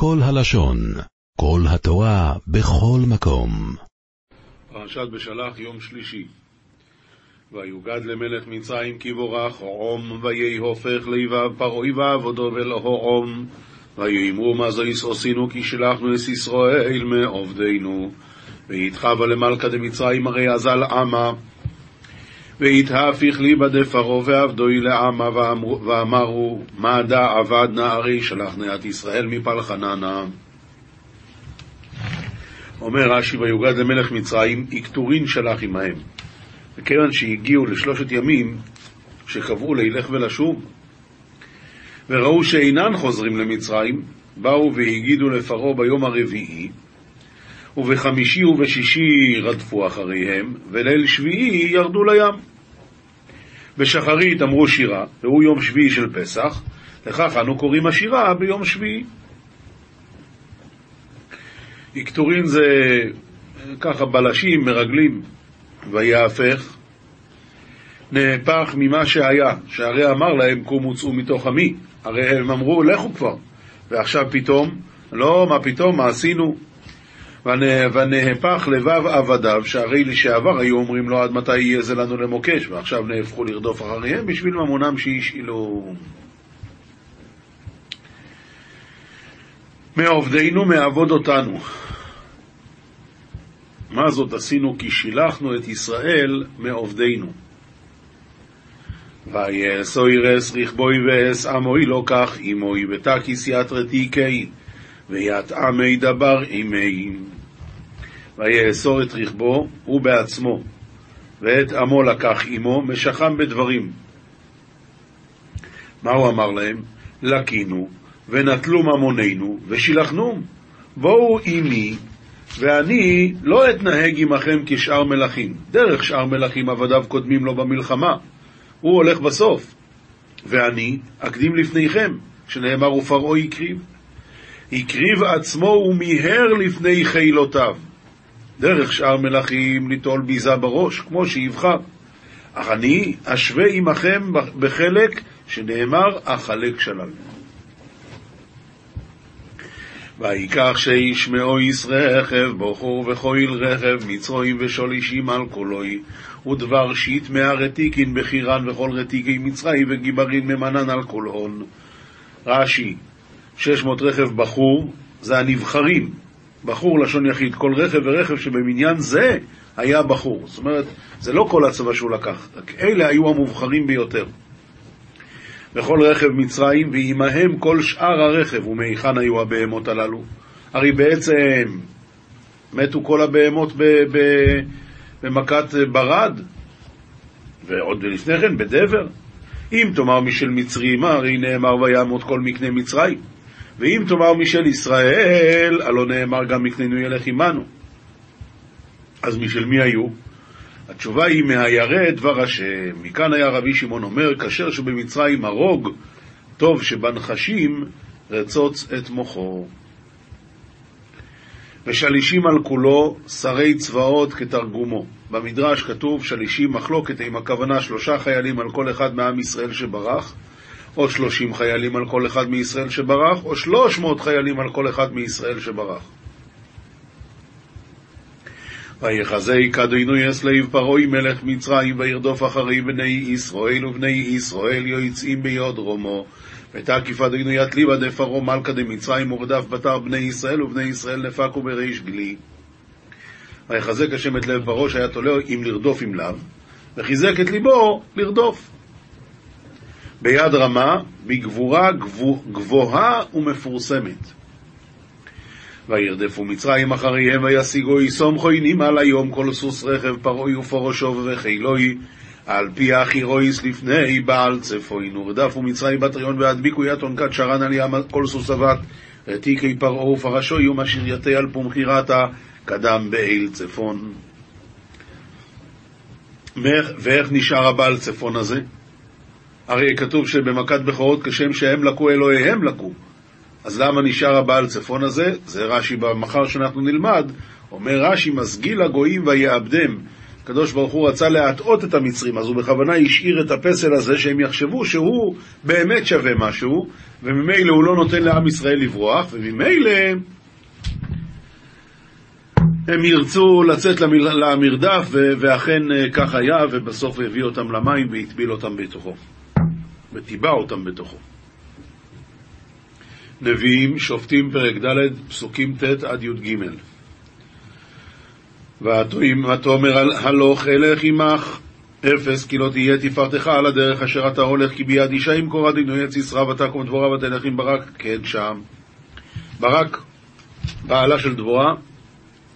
כל הלשון, כל התורה, בכל מקום. פרשת בשלח, יום שלישי. ויוגד למלך מצרים כי בורך עום, ויהי הופך לבב פרעוי ועבודו ולהו עום. ויאמרו מה זו עשינו כי שלחנו את ישראל מעובדינו. ויתחבה למלכה דמצרים הרי אזל עמה. ויתהפיך ליבא דפרעה ועבדוי לעמה ואמרו מה דע עבד נערי שלחנה את ישראל מפלחננה. אומר רש"י ויוגד למלך מצרים יקטורין שלח עמהם. וכיוון שהגיעו לשלושת ימים שקבעו לילך ולשוב וראו שאינן חוזרים למצרים באו והגידו לפרעה ביום הרביעי ובחמישי ובשישי רדפו אחריהם, וליל שביעי ירדו לים. בשחרית אמרו שירה, והוא יום שביעי של פסח, לכך אנו קוראים השירה ביום שביעי. יקטורין זה ככה בלשים, מרגלים, ויהפך, נהפך ממה שהיה, שהרי אמר להם קומו צאו מתוך עמי, הרי הם אמרו לכו כבר, ועכשיו פתאום, לא, מה פתאום, מה עשינו? ונהפך לבב עבדיו, שהרי לשעבר היו אומרים לו עד מתי יהיה זה לנו למוקש, ועכשיו נהפכו לרדוף אחריהם בשביל ממונם שהשאילו. מעובדינו מעבוד אותנו. מה זאת עשינו? כי שילחנו את ישראל מעובדינו. ויסוירס רכבוי ואס עמוי לא כך עמוי ותקיס יתרתיקי ויתעמי דבר עמי. ויאסור את רכבו, הוא בעצמו, ואת עמו לקח עמו, משכם בדברים. מה הוא אמר להם? לקינו, ונטלו ממוננו, ושילחנום. בואו עמי, ואני לא אתנהג עמכם כשאר מלכים. דרך שאר מלכים עבדיו קודמים לו במלחמה. הוא הולך בסוף. ואני אקדים לפניכם, שנאמר ופרעה הקריב. הקריב עצמו ומיהר לפני חילותיו. דרך שאר מלכים ליטול ביזה בראש, כמו שיבחר. אך אני אשווה עמכם בחלק שנאמר, החלק שלל. ויקח שישמעו ישראל רכב, בוחור וכויל רכב, מצרועים ושולישים על קולוי, ודבר שיט מהרתיקין בחירן וכל רתיקי מצרי וגיברין ממנן על כל הון. רש"י, שש מאות רכב בחור, זה הנבחרים, בחור לשון יחיד, כל רכב ורכב שבמניין זה היה בחור. זאת אומרת, זה לא כל הצבא שהוא לקח, אלה היו המובחרים ביותר. וכל רכב מצרים, ועמהם כל שאר הרכב, ומהיכן היו הבהמות הללו? הרי בעצם מתו כל הבהמות במכת ברד, ועוד לפני כן בדבר. אם תאמר משל מצרים, הרי נאמר ויעמוד כל מקנה מצרים. ואם תאמר משל ישראל, הלא נאמר גם מקננו ילך עמנו. אז משל מי היו? התשובה היא מהירא דבר השם. מכאן היה רבי שמעון אומר, כאשר שבמצרים הרוג, טוב שבנחשים רצוץ את מוחו. ושלישים על כולו, שרי צבאות כתרגומו. במדרש כתוב שלישים מחלוקת עם הכוונה שלושה חיילים על כל אחד מעם ישראל שברח, או שלושים חיילים על כל אחד מישראל שברח, או שלוש מאות חיילים על כל אחד מישראל שברח. ויחזק אדונו יסלב פרעוי מלך מצרים וירדוף אחרי בני ישראל ובני ישראל יוצאים ביוד רומו. ותקיף אדונו יתליבה דפרעה מלכה דמצרים ורדף בתר בני ישראל ובני ישראל נפקו בריש גלי. ויחזק השם את לב פרעה שהיה תולה אם לרדוף אם לאו וחיזק את ליבו לרדוף ביד רמה, בגבורה גבוהה ומפורסמת. וירדפו מצרים אחריהם וישיגו יסום חוינים על היום כל סוס רכב פרעוי ופורשו וחילוי על פי החירויס לפני בעל צפוין ורדפו מצרים בטריון והדביקו יתון כת שרן על ים כל סוס אבת רתיקי ופרשו יום אשר יתה על פומחירתה קדם באל צפון. ואיך נשאר הבעל צפון הזה? הרי כתוב שבמכת בכורות כשם שהם לקו אלוהיהם לקו. אז למה נשאר הבעל צפון הזה? זה רש"י במחר שאנחנו נלמד, אומר רש"י, מסגיל הגויים ויעבדם, הקדוש ברוך הוא רצה להטעות את המצרים, אז הוא בכוונה השאיר את הפסל הזה שהם יחשבו שהוא באמת שווה משהו, וממילא הוא לא נותן לעם ישראל לברוח, וממילא הם ירצו לצאת למרדף, ואכן אה, כך היה, ובסוף הביא אותם למים והטביל אותם בתוכו, וטיבע אותם בתוכו. נביאים, שופטים, פרק ד', פסוקים ט' עד י"ג. ותאמר הלוך אלך עמך אפס כי לא תהיה תפארתך על הדרך אשר אתה הולך כי ביד אישה ימכור אדינו עץ ישרה ותקום דבורה ותלך עם ברק כן שם ברק בעלה של דבורה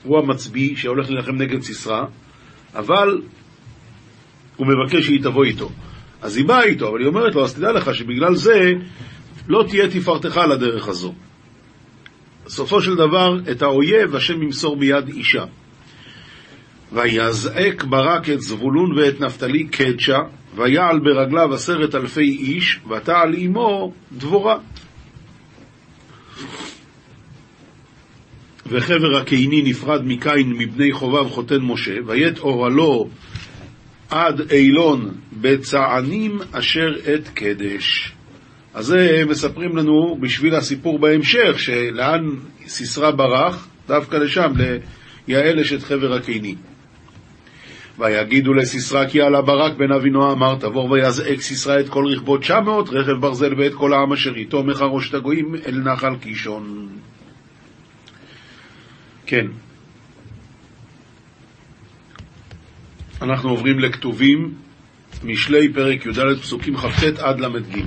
הוא המצביא שהולך להילחם נגד סיסרא אבל הוא מבקש שהיא תבוא איתו אז היא באה איתו אבל היא אומרת לו אז תדע לך שבגלל זה לא תהיה תפארתך על הדרך הזו בסופו של דבר את האויב השם ימסור ביד אישה ויזעק ברק את זבולון ואת נפתלי קדשה, ויעל ברגליו עשרת אלפי איש, ותעל עמו דבורה. וחבר הקיני נפרד מקין מבני חובב חותן משה, ויית אורלו עד אילון בצענים אשר את קדש. אז זה מספרים לנו בשביל הסיפור בהמשך, שלאן סיסרא ברח? דווקא לשם, ליעל אשת חבר הקיני. ויגידו לסיסרא כי על הברק בן אבינו אמר תבור ויזעק סיסרא את כל רכבו תשע מאות רכב ברזל ואת כל העם אשר איתו מחרושת הגויים אל נחל קישון. כן. אנחנו עוברים לכתובים, משלי פרק י"ד פסוקים כ"ט עד ל"ג.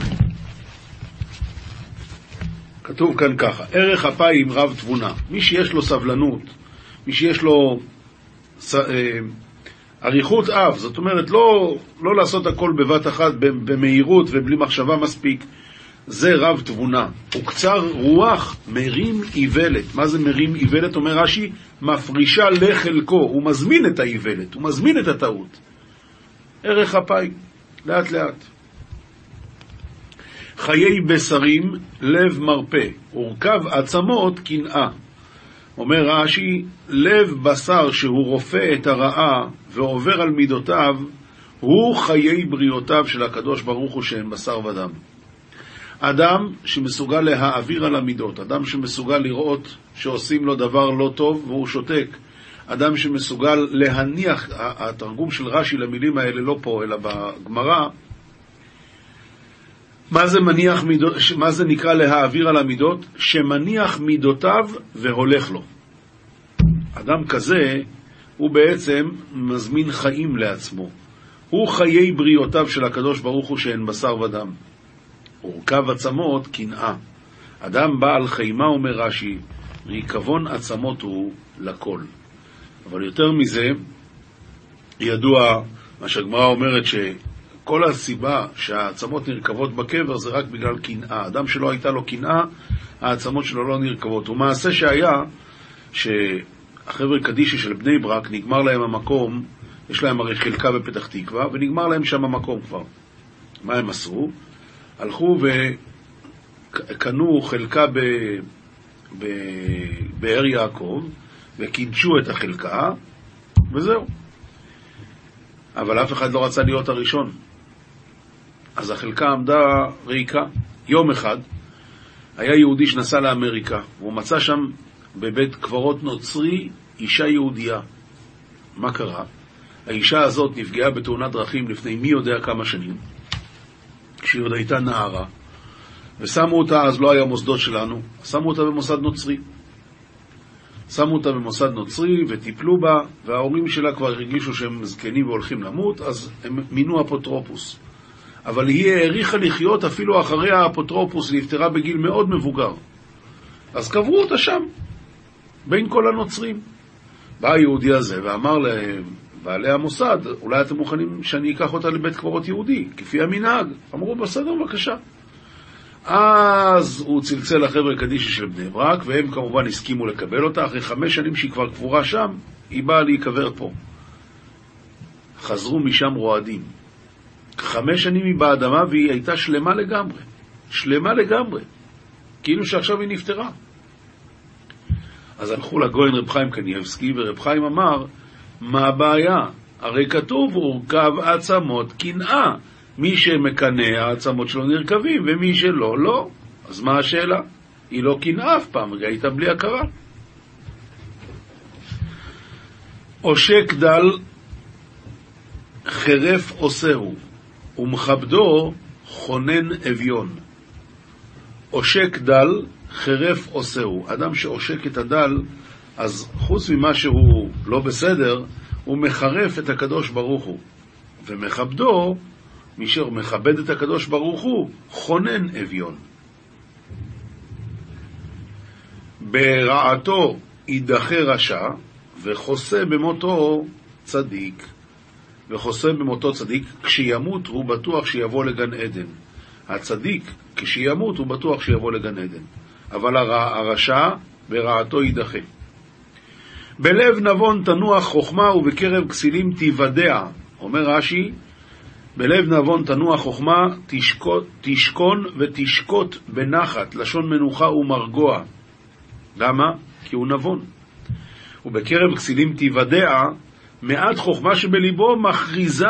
כתוב כאן ככה, ערך אפיים רב תבונה. מי שיש לו סבלנות, מי שיש לו אה, אריכות אף, זאת אומרת, לא, לא לעשות הכל בבת אחת, במהירות ובלי מחשבה מספיק. זה רב תבונה. וקצר רוח מרים איוולת. מה זה מרים איוולת? אומר רש"י, מפרישה לחלקו. הוא מזמין את האיוולת, הוא מזמין את הטעות. ערך אפיים, לאט לאט. חיי בשרים, לב מרפא, ורכב עצמות, קנאה. אומר רש"י, לב בשר שהוא רופא את הרעה ועובר על מידותיו, הוא חיי בריאותיו של הקדוש ברוך הוא שהם בשר ודם. אדם שמסוגל להעביר על המידות, אדם שמסוגל לראות שעושים לו דבר לא טוב והוא שותק, אדם שמסוגל להניח, התרגום של רש"י למילים האלה לא פה אלא בגמרא, מה זה, מניח מידות, מה זה נקרא להעביר על המידות? שמניח מידותיו והולך לו. אדם כזה, הוא בעצם מזמין חיים לעצמו. הוא חיי בריאותיו של הקדוש ברוך הוא שהן בשר ודם. אורכב עצמות, קנאה. אדם בעל חימה, אומר רש"י, ריקבון עצמות הוא לכל. אבל יותר מזה, ידוע מה שהגמרא אומרת ש... כל הסיבה שהעצמות נרקבות בקבר זה רק בגלל קנאה. אדם שלא הייתה לו קנאה, העצמות שלו לא נרקבות. ומעשה שהיה, שהחבר'ה קדישי של בני ברק, נגמר להם המקום, יש להם הרי חלקה בפתח תקווה, ונגמר להם שם המקום כבר. מה הם עשו? הלכו וקנו חלקה בבאר יעקב, וקידשו את החלקה, וזהו. אבל אף אחד לא רצה להיות הראשון. אז החלקה עמדה ריקה. יום אחד היה יהודי שנסע לאמריקה, והוא מצא שם בבית קברות נוצרי אישה יהודייה. מה קרה? האישה הזאת נפגעה בתאונת דרכים לפני מי יודע כמה שנים, כשהיא עוד הייתה נערה, ושמו אותה, אז לא היה מוסדות שלנו, שמו אותה במוסד נוצרי. שמו אותה במוסד נוצרי וטיפלו בה, וההורים שלה כבר הרגישו שהם זקנים והולכים למות, אז הם מינו אפוטרופוס. אבל היא העריכה לחיות אפילו אחרי האפוטרופוס, היא נפטרה בגיל מאוד מבוגר. אז קברו אותה שם, בין כל הנוצרים. בא היהודי הזה ואמר לבעלי המוסד, אולי אתם מוכנים שאני אקח אותה לבית קברות יהודי, כפי המנהג. אמרו, בסדר, בבקשה. אז הוא צלצל לחבר'ה קדישי של בני ברק, והם כמובן הסכימו לקבל אותה. אחרי חמש שנים שהיא כבר קבורה שם, היא באה להיקבר פה. חזרו משם רועדים. חמש שנים היא באדמה והיא הייתה שלמה לגמרי. שלמה לגמרי. כאילו שעכשיו היא נפטרה. אז הלכו לגויין רב חיים קניאבסקי, ורב חיים אמר, מה הבעיה? הרי כתוב הורכב עצמות קנאה. מי שמקנא, העצמות שלו נרקבים, ומי שלא, לא. אז מה השאלה? היא לא קנאה אף פעם, היא הייתה בלי הכרה. עושק דל חרף עושהו, ומכבדו חונן אביון. עושק דל חרף עושהו. אדם שעושק את הדל, אז חוץ ממה שהוא לא בסדר, הוא מחרף את הקדוש ברוך הוא. ומכבדו, מי שמכבד את הקדוש ברוך הוא, חונן אביון. ברעתו יידחה רשע, וחוסה במותו צדיק. וחוסה במותו צדיק, כשימות הוא בטוח שיבוא לגן עדן. הצדיק, כשימות הוא בטוח שיבוא לגן עדן. אבל הרשע ברעתו יידחה. בלב נבון תנוח חוכמה ובקרב כסילים תיוודע. אומר רש"י, בלב נבון תנוח חוכמה, תשקוט, תשכון ותשקוט בנחת, לשון מנוחה ומרגוע. למה? כי הוא נבון. ובקרב כסילים תיוודע, מעט חוכמה שבליבו מכריזה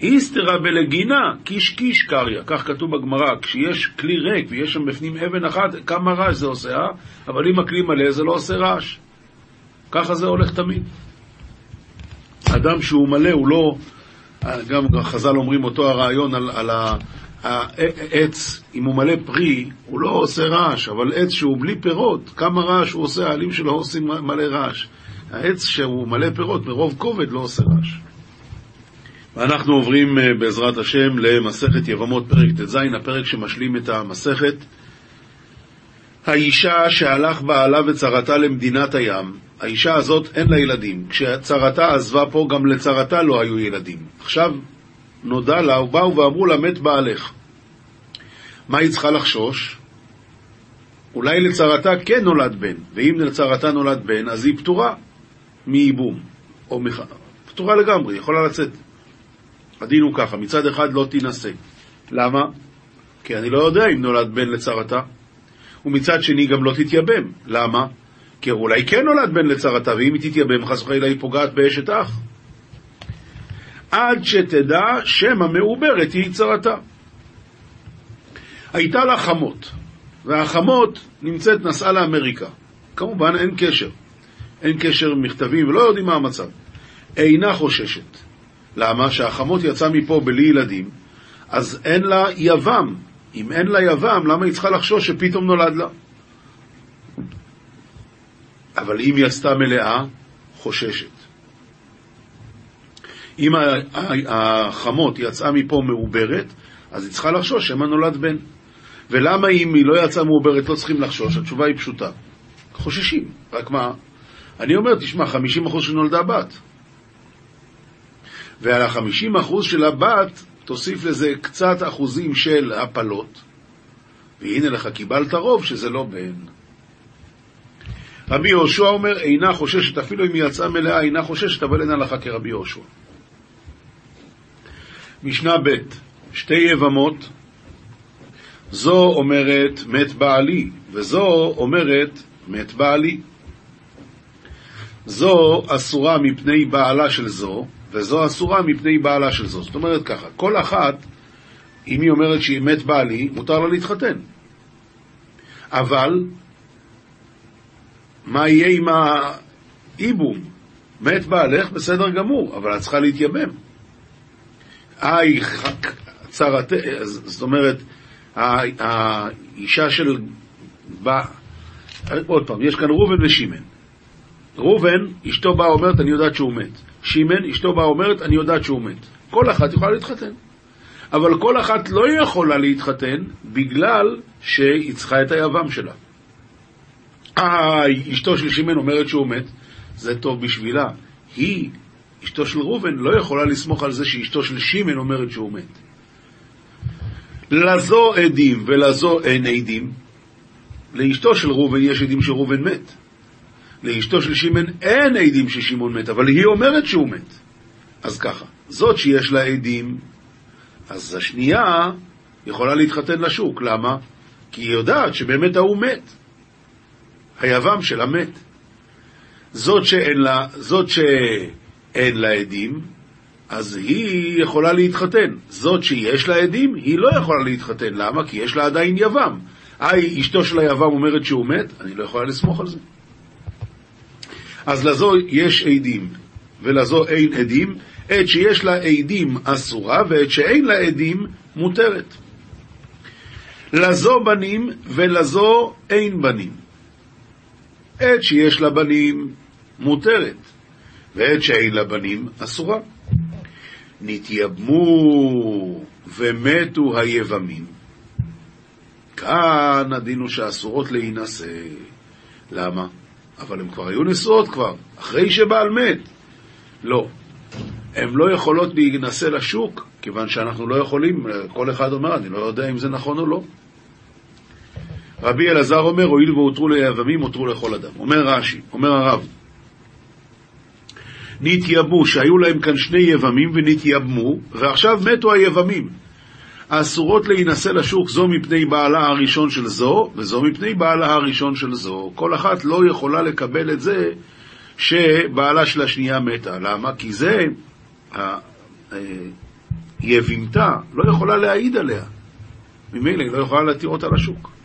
איסתרא בלגינה, קיש קיש קריא, כך כתוב בגמרא, כשיש כלי ריק ויש שם בפנים אבן אחת, כמה רעש זה עושה, אה? אבל אם הכלי מלא זה לא עושה רעש. ככה זה הולך תמיד. אדם שהוא מלא, הוא לא... גם חז"ל אומרים אותו הרעיון על, על העץ, אם הוא מלא פרי, הוא לא עושה רעש, אבל עץ שהוא בלי פירות, כמה רעש הוא עושה, העלים שלו עושים מלא רעש. העץ שהוא מלא פירות, מרוב כובד לא עושה רעש. ואנחנו עוברים אה, בעזרת השם למסכת יבמות פרק ט"ז, הפרק שמשלים את המסכת. האישה שהלך בעלה וצרתה למדינת הים, האישה הזאת אין לה ילדים. כשצרתה עזבה פה, גם לצרתה לא היו ילדים. עכשיו נודע לה, ובאו ואמרו לה, מת בעלך. מה היא צריכה לחשוש? אולי לצרתה כן נולד בן, ואם לצרתה נולד בן, אז היא פטורה מייבום, או מח... פטורה לגמרי, יכולה לצאת. הדין הוא ככה, מצד אחד לא תינשא. למה? כי אני לא יודע אם נולד בן לצרתה. ומצד שני גם לא תתייבם. למה? כי אולי כן נולד בן לצרתה, ואם היא תתייבם, חס וחלילה היא פוגעת באשת אח. עד שתדע שם המעוברת היא צרתה. הייתה לה חמות, והחמות נמצאת, נסעה לאמריקה. כמובן אין קשר. אין קשר עם מכתבים, ולא יודעים מה המצב. אינה חוששת. למה? שהחמות יצאה מפה בלי ילדים, אז אין לה יבם. אם אין לה יבם, למה היא צריכה לחשוש שפתאום נולד לה? אבל אם היא עשתה מלאה, חוששת. אם החמות יצאה מפה מעוברת, אז היא צריכה לחשוש שמא נולד בן. ולמה אם היא לא יצאה מעוברת לא צריכים לחשוש? התשובה היא פשוטה. חוששים. רק מה? אני אומר, תשמע, 50% שנולדה בת. ועל ה-50% של הבת תוסיף לזה קצת אחוזים של הפלות, והנה לך קיבלת רוב שזה לא בן. רבי יהושע אומר, אינה חוששת, אפילו אם היא יצאה מלאה, אינה חוששת, אבל אין הלכה כרבי יהושע. משנה ב' שתי יבמות, זו אומרת מת בעלי, וזו אומרת מת בעלי. זו אסורה מפני בעלה של זו, וזו אסורה מפני בעלה של זו. זאת אומרת ככה, כל אחת, אם היא אומרת שהיא מת בעלי, מותר לה להתחתן. אבל, מה יהיה עם האיבום? מת בעלך, בסדר גמור, אבל את צריכה להתייבם. היי, צרת... זאת אומרת, האישה של... עוד פעם, יש כאן ראובן ושמן. ראובן, אשתו באה אומרת, אני יודעת שהוא מת. שמן, אשתו באה אומרת, אני יודעת שהוא מת. כל אחת יכולה להתחתן. אבל כל אחת לא יכולה להתחתן בגלל שהיא צריכה את היבם שלה. אה, אשתו של שמן אומרת שהוא מת, זה טוב בשבילה. היא, אשתו של ראובן, לא יכולה לסמוך על זה שאשתו של שמן אומרת שהוא מת. לזו עדים ולזו אין עדים. לאשתו של ראובן יש עדים שראובן מת. לאשתו של שמן אין עדים ששמעון מת, אבל היא אומרת שהוא מת. אז ככה, זאת שיש לה עדים, אז השנייה יכולה להתחתן לשוק. למה? כי היא יודעת שבאמת ההוא מת. היבם שלה מת. זאת שאין לה, זאת אין לה עדים, אז היא יכולה להתחתן. זאת שיש לה עדים, היא לא יכולה להתחתן. למה? כי יש לה עדיין יבם. היי, אשתו של היבם אומרת שהוא מת, אני לא יכולה לסמוך על זה. אז לזו יש עדים, ולזו אין עדים. עת שיש לה עדים אסורה, ועת שאין לה עדים מותרת. לזו בנים ולזו אין בנים. עת שיש לה בנים מותרת, ועת שאין לה בנים אסורה. נתייבמו ומתו היבמים. כאן הדין הוא שאסורות להינשא. למה? אבל הן כבר היו נשואות כבר, אחרי שבעל מת. לא. הן לא יכולות להינשא לשוק, כיוון שאנחנו לא יכולים, כל אחד אומר, אני לא יודע אם זה נכון או לא. רבי אלעזר אומר, הואיל והותרו ליבמים, הותרו לכל אדם. אומר רש"י, אומר הרב, נתייבמו, שהיו להם כאן שני יבמים ונתייבמו, ועכשיו מתו היבמים. האסורות להינשא לשוק זו מפני בעלה הראשון של זו, וזו מפני בעלה הראשון של זו. כל אחת לא יכולה לקבל את זה שבעלה של השנייה מתה. למה? כי זה, היבימתה לא יכולה להעיד עליה. ממילא היא לא יכולה להתיר אותה לשוק.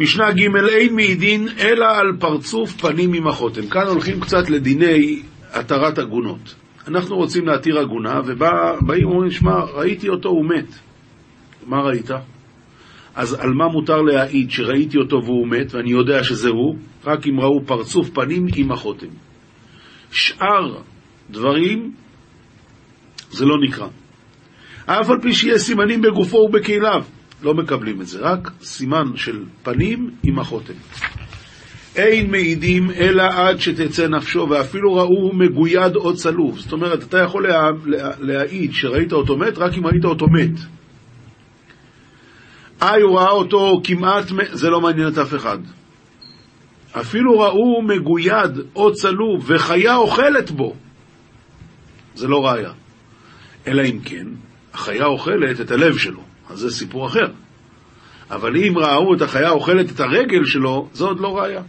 משנה ג' אין מעידין אלא על פרצוף פנים עם החותם. כאן הולכים קצת לדיני התרת עגונות. אנחנו רוצים להתיר עגונה, ובאים ואומרים, שמע, ראיתי אותו, הוא מת. מה ראית? אז על מה מותר להעיד שראיתי אותו והוא מת, ואני יודע שזה הוא? רק אם ראו פרצוף פנים עם החותם. שאר דברים, זה לא נקרא. אף על פי שיהיה סימנים בגופו ובכליו. לא מקבלים את זה, רק סימן של פנים עם החותם. אין מעידים אלא עד שתצא נפשו, ואפילו ראו מגויד או צלוב. זאת אומרת, אתה יכול לה, לה, להעיד שראית אותו מת רק אם ראית אותו מת. איי, הוא ראה אותו כמעט זה לא מעניין את אף אחד. אפילו ראו מגויד או צלוב וחיה אוכלת בו, זה לא ראיה. אלא אם כן, החיה אוכלת את הלב שלו. אז זה סיפור אחר. אבל אם ראו את החיה אוכלת את הרגל שלו, זה עוד לא ראיה.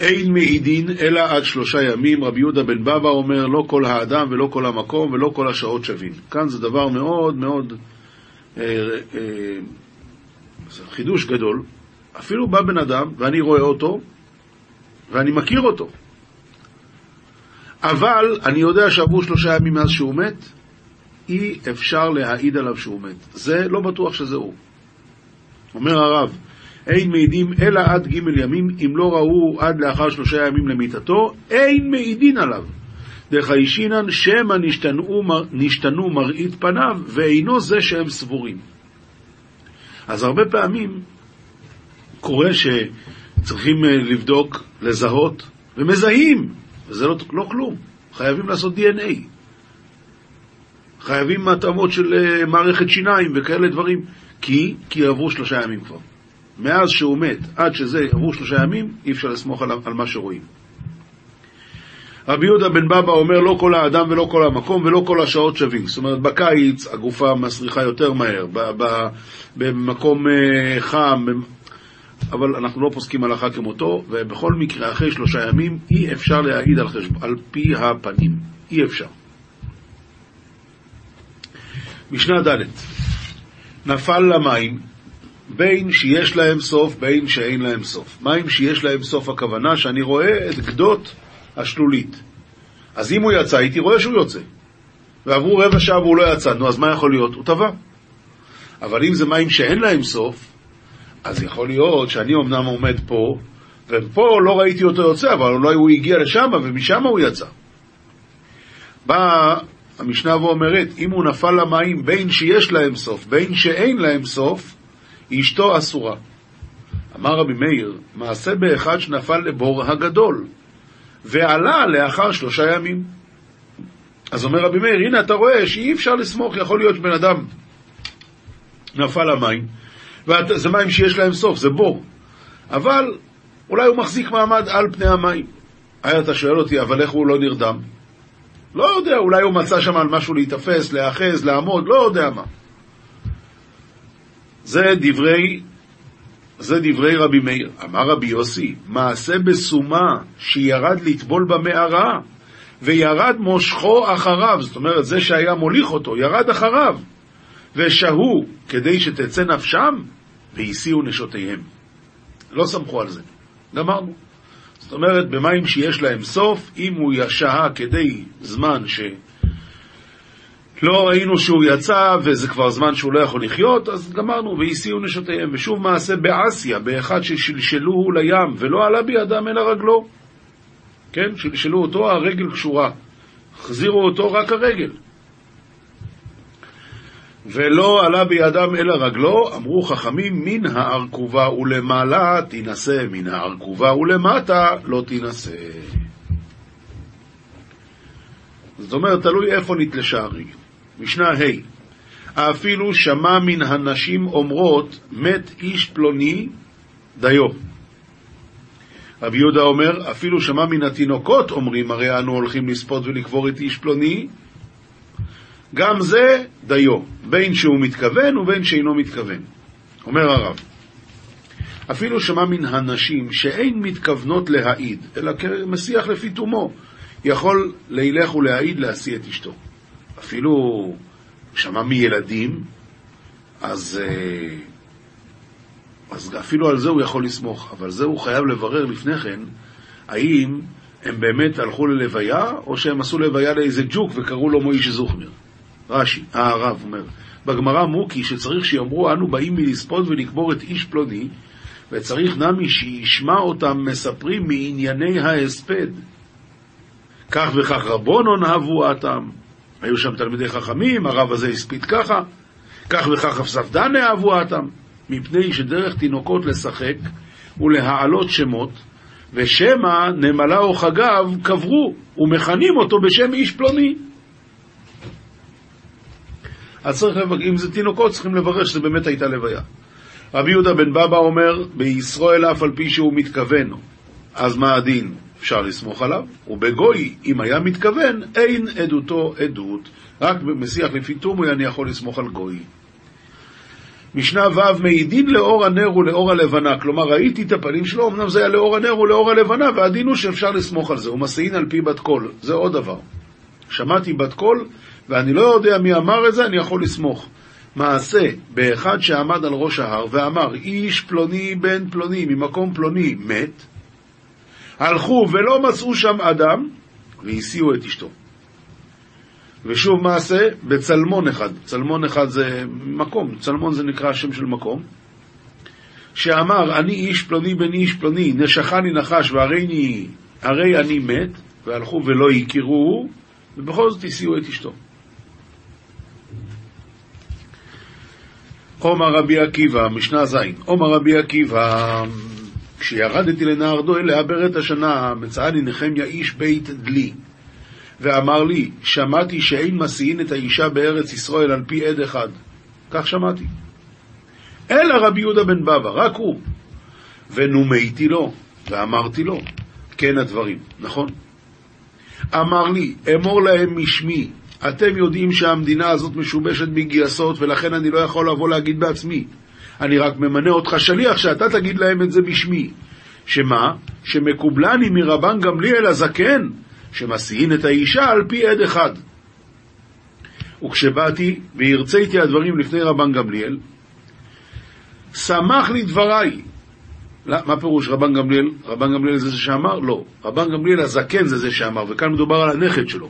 אין מעידין אלא עד שלושה ימים. רבי יהודה בן בבא אומר, לא כל האדם ולא כל המקום ולא כל השעות שווים. כאן זה דבר מאוד מאוד, אה, אה, חידוש גדול. אפילו בא בן אדם ואני רואה אותו ואני מכיר אותו. אבל אני יודע שעברו שלושה ימים מאז שהוא מת, אי אפשר להעיד עליו שהוא מת. זה לא בטוח שזה הוא. אומר הרב, אין מעידים אלא עד ג' ימים, אם לא ראו עד לאחר שלושה ימים למיתתו, אין מעידין עליו. דרך הישינן שמא נשתנו, נשתנו מראית פניו, ואינו זה שהם סבורים. אז הרבה פעמים קורה שצריכים אה, לבדוק, לזהות, ומזהים, וזה לא, לא כלום. חייבים לעשות DNA. חייבים התאמות של אה, מערכת שיניים וכאלה דברים, כי, כי עברו שלושה ימים כבר. מאז שהוא מת עד שזה עברו שלושה ימים, אי אפשר לסמוך על, על מה שרואים. רבי יהודה בן בבא אומר לא כל האדם ולא כל המקום ולא כל השעות שווים. זאת אומרת, בקיץ הגופה מסריחה יותר מהר, במקום אה, חם, אבל אנחנו לא פוסקים הלכה כמותו, ובכל מקרה, אחרי שלושה ימים, אי אפשר להעיד על, חשב, על פי הפנים. אי אפשר. משנה ד' נפל למים בין שיש להם סוף בין שאין להם סוף. מים שיש להם סוף הכוונה שאני רואה את גדות השלולית. אז אם הוא יצא, הייתי רואה שהוא יוצא. ועברו רבע שעה והוא לא יצא, נו אז מה יכול להיות? הוא טבע. אבל אם זה מים שאין להם סוף, אז יכול להיות שאני אמנם עומד פה, ופה לא ראיתי אותו יוצא, אבל אולי הוא הגיע לשם ומשם הוא יצא. בא המשנה ואומרת, אם הוא נפל למים בין שיש להם סוף, בין שאין להם סוף, אשתו אסורה. אמר רבי מאיר, מעשה באחד שנפל לבור הגדול, ועלה לאחר שלושה ימים. אז אומר רבי מאיר, הנה אתה רואה שאי אפשר לסמוך, יכול להיות שבן אדם נפל למים, וזה מים שיש להם סוף, זה בור. אבל אולי הוא מחזיק מעמד על פני המים. היה אתה שואל אותי, אבל איך הוא לא נרדם? לא יודע, אולי הוא מצא שם על משהו להיתפס, להאחז, לעמוד, לא יודע מה. זה דברי, זה דברי רבי מאיר. אמר רבי יוסי, מעשה בסומה שירד לטבול במערה, וירד מושכו אחריו, זאת אומרת, זה שהיה מוליך אותו, ירד אחריו, ושהו כדי שתצא נפשם, והסיעו נשותיהם. לא סמכו על זה. גמרנו. זאת אומרת, במים שיש להם סוף, אם הוא שהה כדי זמן ש... לא ראינו שהוא יצא וזה כבר זמן שהוא לא יכול לחיות, אז גמרנו, והסיעו נשותיהם. ושוב מעשה באסיה, באחד ששלשלוהו לים, ולא עלה בידם אלא רגלו. כן, שלשלו אותו, הרגל קשורה. החזירו אותו רק הרגל. ולא עלה בידם אלא רגלו, אמרו חכמים, מן הארכובה ולמעלה תינשא, מן הארכובה ולמטה לא תינשא. זאת אומרת, תלוי איפה נתלשה הרגל. משנה ה' אפילו שמע מן הנשים אומרות, מת איש פלוני דיו. רבי יהודה אומר, אפילו שמע מן התינוקות אומרים, הרי אנו הולכים לספות ולקבור את איש פלוני, גם זה דיו, בין שהוא מתכוון ובין שאינו מתכוון. אומר הרב, אפילו שמע מן הנשים שאין מתכוונות להעיד, אלא כמסיח לפי תומו, יכול לילך ולהעיד להשיא את אשתו. אפילו שמע מילדים, אז, אה, אז אפילו על זה הוא יכול לסמוך, אבל זה הוא חייב לברר לפני כן, האם הם באמת הלכו ללוויה, או שהם עשו לוויה לאיזה ג'וק וקראו לו מוישה זוכמיר. רש"י, הרב אומר, בגמרא מוקי שצריך שיאמרו אנו באים מלספוד ולקבור את איש פלוני, וצריך נמי שישמע אותם מספרים מענייני ההספד. כך וכך רבונון אהבו אתם, היו שם תלמידי חכמים, הרב הזה הספיד ככה, כך וכך אבספדן אהבו אתם, מפני שדרך תינוקות לשחק ולהעלות שמות, ושמא נמלה או חגב קברו, ומכנים אותו בשם איש פלוני. אז צריך אם זה תינוקות צריכים לברר שזה באמת הייתה לוויה. רבי יהודה בן בבא אומר, בישראל אף על פי שהוא מתכוון, אז מה הדין? אפשר לסמוך עליו, ובגוי, אם היה מתכוון, אין עדותו עדות, רק במסיח לפי תומו אני יכול לסמוך על גוי. משנה ו' מעידין לאור הנר ולאור הלבנה, כלומר ראיתי את הפנים שלו, אמנם זה היה לאור הנר ולאור הלבנה, והדין הוא שאפשר לסמוך על זה, ומשיאין על פי בת קול, זה עוד דבר. שמעתי בת קול, ואני לא יודע מי אמר את זה, אני יכול לסמוך. מעשה באחד שעמד על ראש ההר ואמר, איש פלוני בן פלוני ממקום פלוני מת, הלכו ולא מצאו שם אדם, והסיעו את אשתו. ושוב מעשה בצלמון אחד, צלמון אחד זה מקום, צלמון זה נקרא שם של מקום, שאמר, אני איש פלוני בן איש פלוני, נשכני נחש והרי אני, מת, והלכו ולא הכירו, ובכל זאת הסיעו את אשתו. עומר רבי עקיבא, משנה ז', עומר רבי עקיבא, כשירדתי לנהר דואל לעבר את השנה, מצאני נחמיה איש בית דלי, ואמר לי, שמעתי שאין מסיעין את האישה בארץ ישראל על פי עד אחד. כך שמעתי. אלא רבי יהודה בן בבא, רק הוא. ונומייתי לו, ואמרתי לו, כן הדברים, נכון? אמר לי, אמור להם משמי, אתם יודעים שהמדינה הזאת משובשת מגייסות, ולכן אני לא יכול לבוא להגיד בעצמי. אני רק ממנה אותך שליח שאתה תגיד להם את זה בשמי. שמה? שמקובלני מרבן גמליאל הזקן, שמסיעין את האישה על פי עד אחד. וכשבאתי והרציתי הדברים לפני רבן גמליאל, שמח לי דבריי. לא, מה פירוש רבן גמליאל? רבן גמליאל זה זה שאמר? לא. רבן גמליאל הזקן זה זה שאמר, וכאן מדובר על הנכד שלו.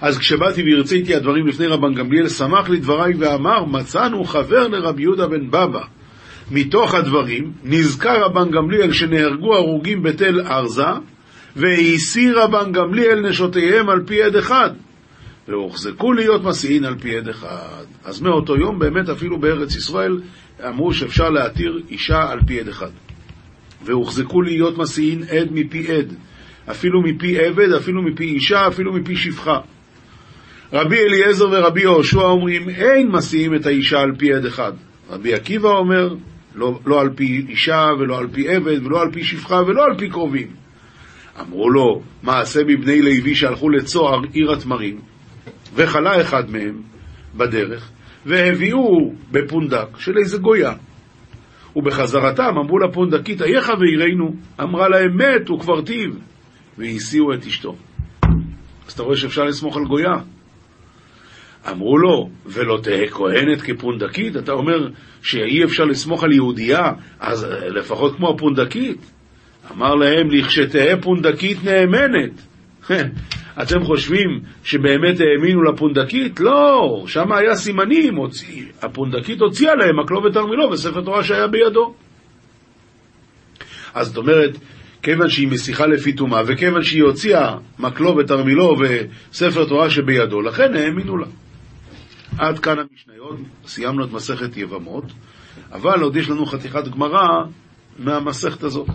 אז כשבאתי והרציתי הדברים לפני רבן גמליאל, שמח לי דבריי ואמר, מצאנו חבר לרבי יהודה בן בבא. מתוך הדברים נזכר רבן גמליאל שנהרגו הרוגים בתל ארזה, והסיר רבן גמליאל נשותיהם על פי עד אחד, והוחזקו להיות מסיעין על פי עד אחד. אז מאותו יום באמת אפילו בארץ ישראל אמרו שאפשר להתיר אישה על פי עד אחד. והוחזקו להיות מסיעין עד מפי עד, אפילו מפי עבד, אפילו מפי אישה, אפילו מפי שפחה. רבי אליעזר ורבי יהושע אומרים, אין מסיעים את האישה על פי עד אחד. רבי עקיבא אומר, לא, לא על פי אישה ולא על פי עבד ולא על פי שפחה ולא על פי קרובים. אמרו לו, מעשה מבני לוי שהלכו לצוהר עיר התמרים, וחלה אחד מהם בדרך, והביאו בפונדק של איזה גויה. ובחזרתם אמרו לפונדקית, אייך ויראנו? אמרה להם, מת, הוא כבר טיב. והסיעו את אשתו. אז אתה רואה שאפשר לסמוך על גויה. אמרו לו, ולא תהא כהנת כפונדקית? אתה אומר שאי אפשר לסמוך על יהודייה, אז לפחות כמו הפונדקית. אמר להם, לכשתהא פונדקית נאמנת. אתם חושבים שבאמת האמינו לפונדקית? לא, שם היה סימנים, הוציא, הפונדקית הוציאה להם מקלו ותרמילו וספר תורה שהיה בידו. אז זאת אומרת, כיוון שהיא משיחה לפי טומאה, וכיוון שהיא הוציאה מקלו ותרמילו וספר תורה שבידו, לכן האמינו לה. עד כאן המשניות, סיימנו את מסכת יבמות, אבל עוד יש לנו חתיכת גמרא מהמסכת הזאת.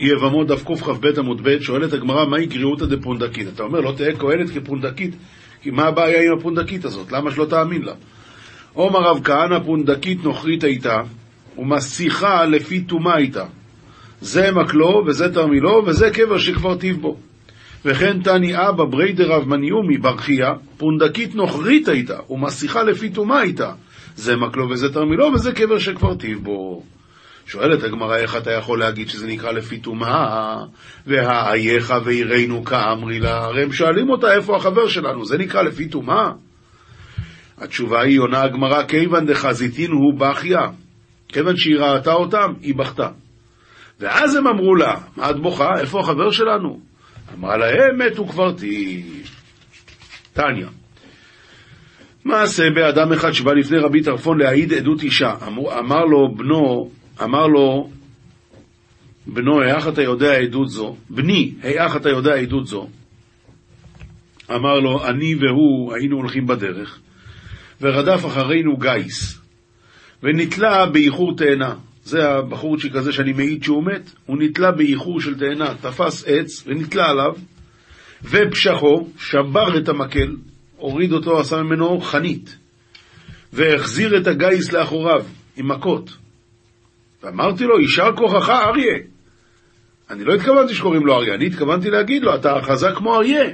יבמות דף קכ"ב עמוד ב', שואלת הגמרא, מהי גריעותא דפונדקית? אתה אומר, לא תהא כהנת כפונדקית, כי מה הבעיה עם הפונדקית הזאת? למה שלא תאמין לה? עומר רב כהנא פונדקית נוכרית הייתה, ומסיחה לפי טומאה הייתה. זה מקלו, וזה תרמילו, וזה קבר שכבר טיב בו. וכן תני אבא בריידר רב מניומי ברכיה, פונדקית נוכרית הייתה, ומסיחה לפי טומאה הייתה. זה מקלו וזה תרמילו, וזה קבר שכבר טיב בו. שואלת הגמרא, איך אתה יכול להגיד שזה נקרא לפי טומאה, והאייך ויראנו כאמרי לה? הרי הם שואלים אותה איפה החבר שלנו, זה נקרא לפי טומאה? התשובה היא, עונה הגמרא, כיוון דחזיתין הוא בכיה. כיוון שהיא ראתה אותם, היא בכתה. ואז הם אמרו לה, מה את בוכה? איפה החבר שלנו? אמרה להם, מתו כבר טיב. טניה. מעשה באדם אחד שבא לפני רבי טרפון להעיד עדות אישה. אמר, אמר לו בנו, אמר לו, בנו, היאך אתה יודע עדות זו? בני, היאך אתה יודע עדות זו? אמר לו, אני והוא היינו הולכים בדרך, ורדף אחרינו גיס, ונתלה באיחור תאנה. זה הבחורצ'יק הזה שאני מעיד שהוא מת, הוא נתלה באיחור של תאנה, תפס עץ ונתלה עליו, ופשחו, שבר את המקל, הוריד אותו, עשה ממנו חנית, והחזיר את הגיס לאחוריו עם מכות. ואמרתי לו, יישר כוחך אריה. אני לא התכוונתי שקוראים לו אריה, אני התכוונתי להגיד לו, אתה חזק כמו אריה.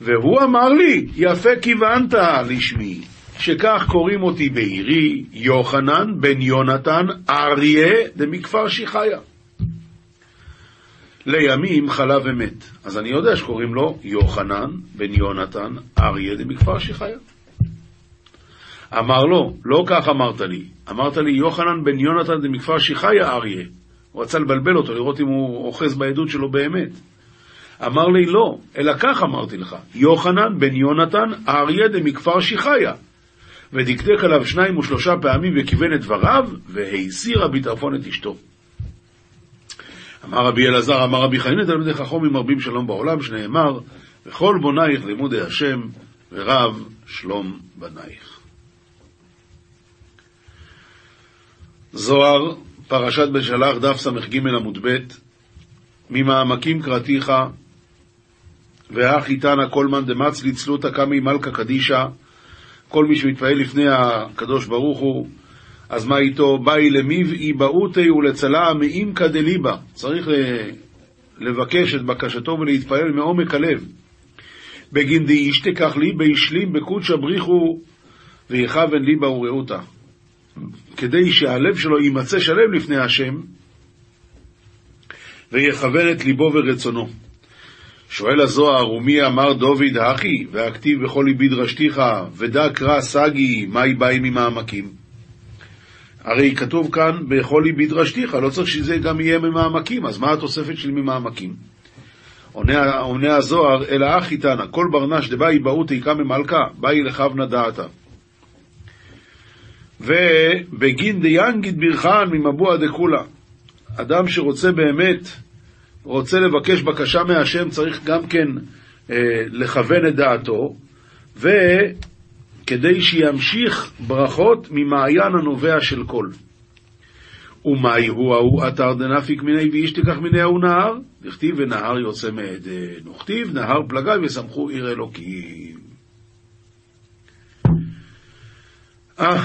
והוא אמר לי, יפה כיוונת לשמי, שכך קוראים אותי בעירי, יוחנן בן יונתן אריה דמכפר שיחיה. לימים חלה ומת. אז אני יודע שקוראים לו יוחנן בן יונתן אריה דמכפר שיחיה. אמר לו, לא כך אמרת לי, אמרת לי יוחנן בן יונתן דמכפר שיחיה אריה. הוא רצה לבלבל אותו, לראות אם הוא אוחז בעדות שלו באמת. אמר לי לא, אלא כך אמרתי לך, יוחנן בן יונתן אריה דמכפר שיחיה. ודקדק עליו שניים ושלושה פעמים וכיוון את דבריו, והסיר רבי טרפון את אשתו. אמר רבי אלעזר, אמר רבי חנין תלמידי חכמים רבים שלום בעולם, שנאמר, וכל בונייך לימודי השם, ורב שלום בנייך. זוהר, פרשת בשלח, דף ס"ג עמוד ב', ממעמקים קראתיך, איתנה כל מאן דמצלי צלותא קמי מלכה קדישא, כל מי שמתפעל לפני הקדוש ברוך הוא, אז מה איתו? באי למיבעי באותי ולצלה מאימקא דליבה. צריך לבקש את בקשתו ולהתפעל מעומק הלב. בגין די ישתכח ליבה ישלים בקודשא בריחו ויכוון ליבה ורעותה. כדי שהלב שלו יימצא שלם לפני השם ויכוון את ליבו ורצונו. שואל הזוהר, ומי אמר דוד האחי, והכתיב בכל ליבי דרשתיך, ודע קרא סגי, מהי באי ממעמקים? הרי כתוב כאן, בכל ליבי דרשתיך, לא צריך שזה גם יהיה ממעמקים, אז מה התוספת של ממעמקים? עונה, עונה הזוהר, אלא אחי תנא, כל ברנש דבאי באות איכה ממלכה, באי לכוונה דעתה. ובגין דיינגיד ברכן ממבוע דכולה. אדם שרוצה באמת רוצה לבקש בקשה מהשם צריך גם כן אה, לכוון את דעתו, וכדי שימשיך ברכות ממעיין הנובע של כל. ומאי הוא ההוא אתר דנפיק מיני ואיש תיקח מיני ההוא נהר? דכתיב ונהר יוצא מעדן, וכתיב נהר פלגיו יסמכו עיר אלוקים. אה,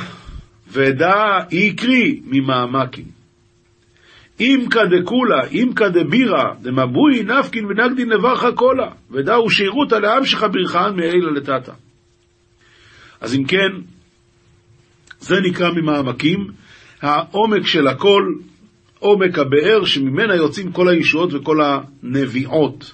ודע איקרי ממעמקים. אימקא דקולה, אימקא דבירה, דמבוי נפקין ונגדין לברכה קולה, ודאו שירותא לעם שלך ברכהן מאלה לטאטא. אז אם כן, זה נקרא ממעמקים, העומק של הכל, עומק הבאר שממנה יוצאים כל הישועות וכל הנביעות.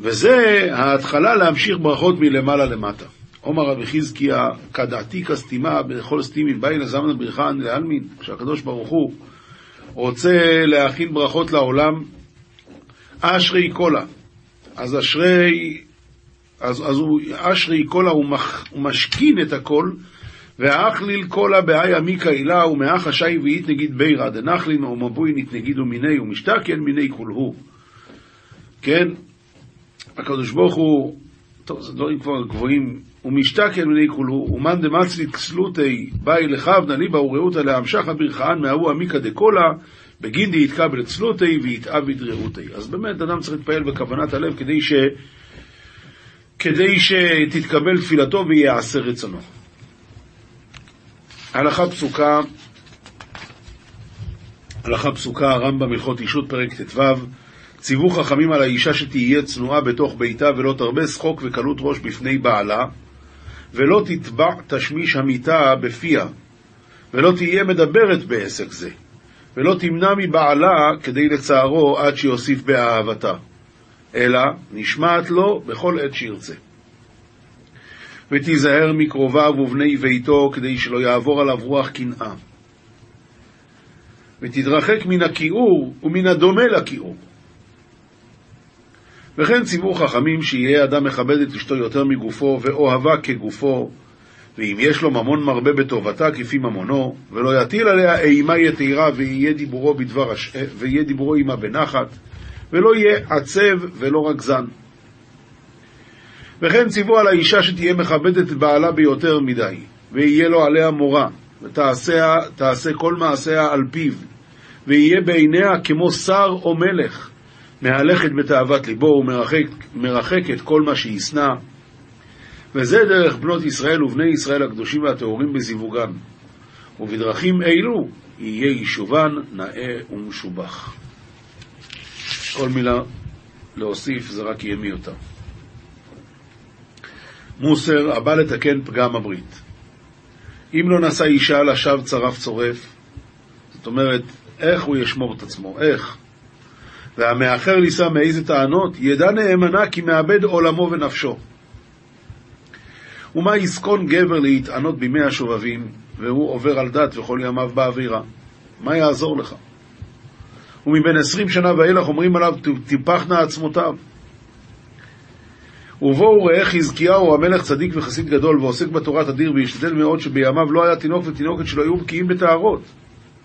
וזה ההתחלה להמשיך ברכות מלמעלה למטה. עומר רבי חזקיה, כדעתי כסתימה בכל סתימין באי לזמן ברכן לעלמין, כשהקדוש ברוך הוא רוצה להכין ברכות לעולם, אשרי קולה. אז אשרי, אז, אז הוא, אשרי קולה הוא, מח, הוא משכין את הכל, והאכליל קולה בהאי עמיקה הילה ומאח השי ואית נגיד בירא דנחלין ומבוי נגיד ומיני ומשתכן מיני כולהו. כן? הקדוש ברוך הוא, טוב, זה דברים כבר גבוהים, ומשתכן מיני כולהו, ומאן דמצלי כסלותי באי לכבנה ליבה ורעותה להמשכה ברכהן מההוא עמיקה דקולה, בגין די יתקבל אצלותי ויתאביד רעותי. אז באמת אדם צריך להתפעל בכוונת הלב כדי ש... כדי שתתקבל תפילתו ויעשה רצונו. הלכה פסוקה, הלכה פסוקה, הרמב"ם הלכות אישות פרק ט"ו, ציוו חכמים על האישה שתהיה צנועה בתוך ביתה ולא תרבה שחוק וקלות ראש בפני בעלה, ולא תטבע תשמיש המיטה בפיה, ולא תהיה מדברת בעסק זה, ולא תמנע מבעלה כדי לצערו עד שיוסיף באהבתה, אלא נשמעת לו בכל עת שירצה. ותיזהר מקרוביו ובני ביתו כדי שלא יעבור עליו רוח קנאה. ותתרחק מן הכיעור ומן הדומה לכיעור. וכן ציוו חכמים שיהיה אדם מכבד את אשתו יותר מגופו ואוהבה כגופו, ואם יש לו ממון מרבה בטובתה כפי ממונו, ולא יטיל עליה אימה יתירה ויהיה דיבורו, בדבר הש... ויהיה דיבורו עמה בנחת, ולא יהיה עצב ולא רגזן. וכן ציוו על האישה שתהיה מכבדת את בעלה ביותר מדי, ויהיה לו עליה מורה, ותעשה כל מעשיה על פיו, ויהיה בעיניה כמו שר או מלך, מהלכת בתאוות ליבו ומרחקת כל מה שישנא. וזה דרך בנות ישראל ובני ישראל הקדושים והטהורים בזיווגם. ובדרכים אלו יהיה יישובן נאה ומשובח. כל מילה להוסיף זה רק יהיה מיותר. מוסר הבא לתקן פגם הברית. אם לא נשא אישה לשווא צרף צורף, זאת אומרת, איך הוא ישמור את עצמו? איך? והמאחר לישא מאיזה טענות, ידע נאמנה כי מאבד עולמו ונפשו. ומה יסכון גבר להתענות בימי השובבים, והוא עובר על דת וכל ימיו באווירה? מה יעזור לך? ומבין עשרים שנה ואילך אומרים עליו, תפחנה עצמותיו. ובואו ראה חזקיהו המלך צדיק וחסיד גדול ועוסק בתורת הדיר וישתדל מאוד שבימיו לא היה תינוק ותינוקת שלא היו בקיאים בטהרות.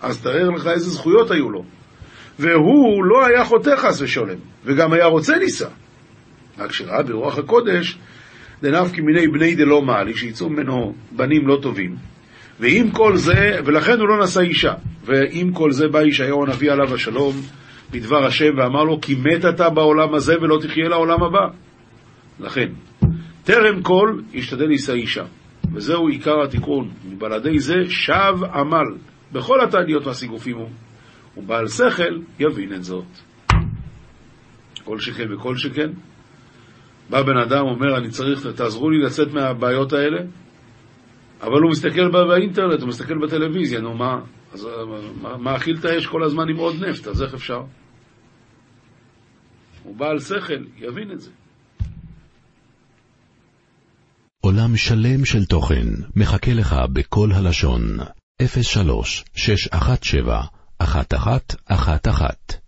אז תאר לך איזה זכויות היו לו. והוא לא היה חוטא חס ושולם, וגם היה רוצה נישא. רק שראה ברוח הקודש, דנפקי מיני בני דלא מעלי, שיצאו ממנו בנים לא טובים. ועם כל זה, ולכן הוא לא נשא אישה. ועם כל זה בא ישעיהו הנביא עליו השלום בדבר השם ואמר לו, כי מת אתה בעולם הזה ולא תחיה לעולם הבא. לכן, טרם כל ישתדל לישא אישה. וזהו עיקר התיקון. מבלעדי זה שב עמל. בכל התעניות והסיגופים הוא. ובעל שכל יבין את זאת. כל שכן וכל שכן. בא בן אדם, אומר, אני צריך, תעזרו לי לצאת מהבעיות האלה, אבל הוא מסתכל באינטרנט, הוא מסתכל בטלוויזיה, נו מה, אז מה, מה אכיל את האש כל הזמן עם עוד נפט, אז איך אפשר? הוא בעל שכל, יבין את זה. עולם שלם של תוכן מחכה לך בכל הלשון, 03 617 1111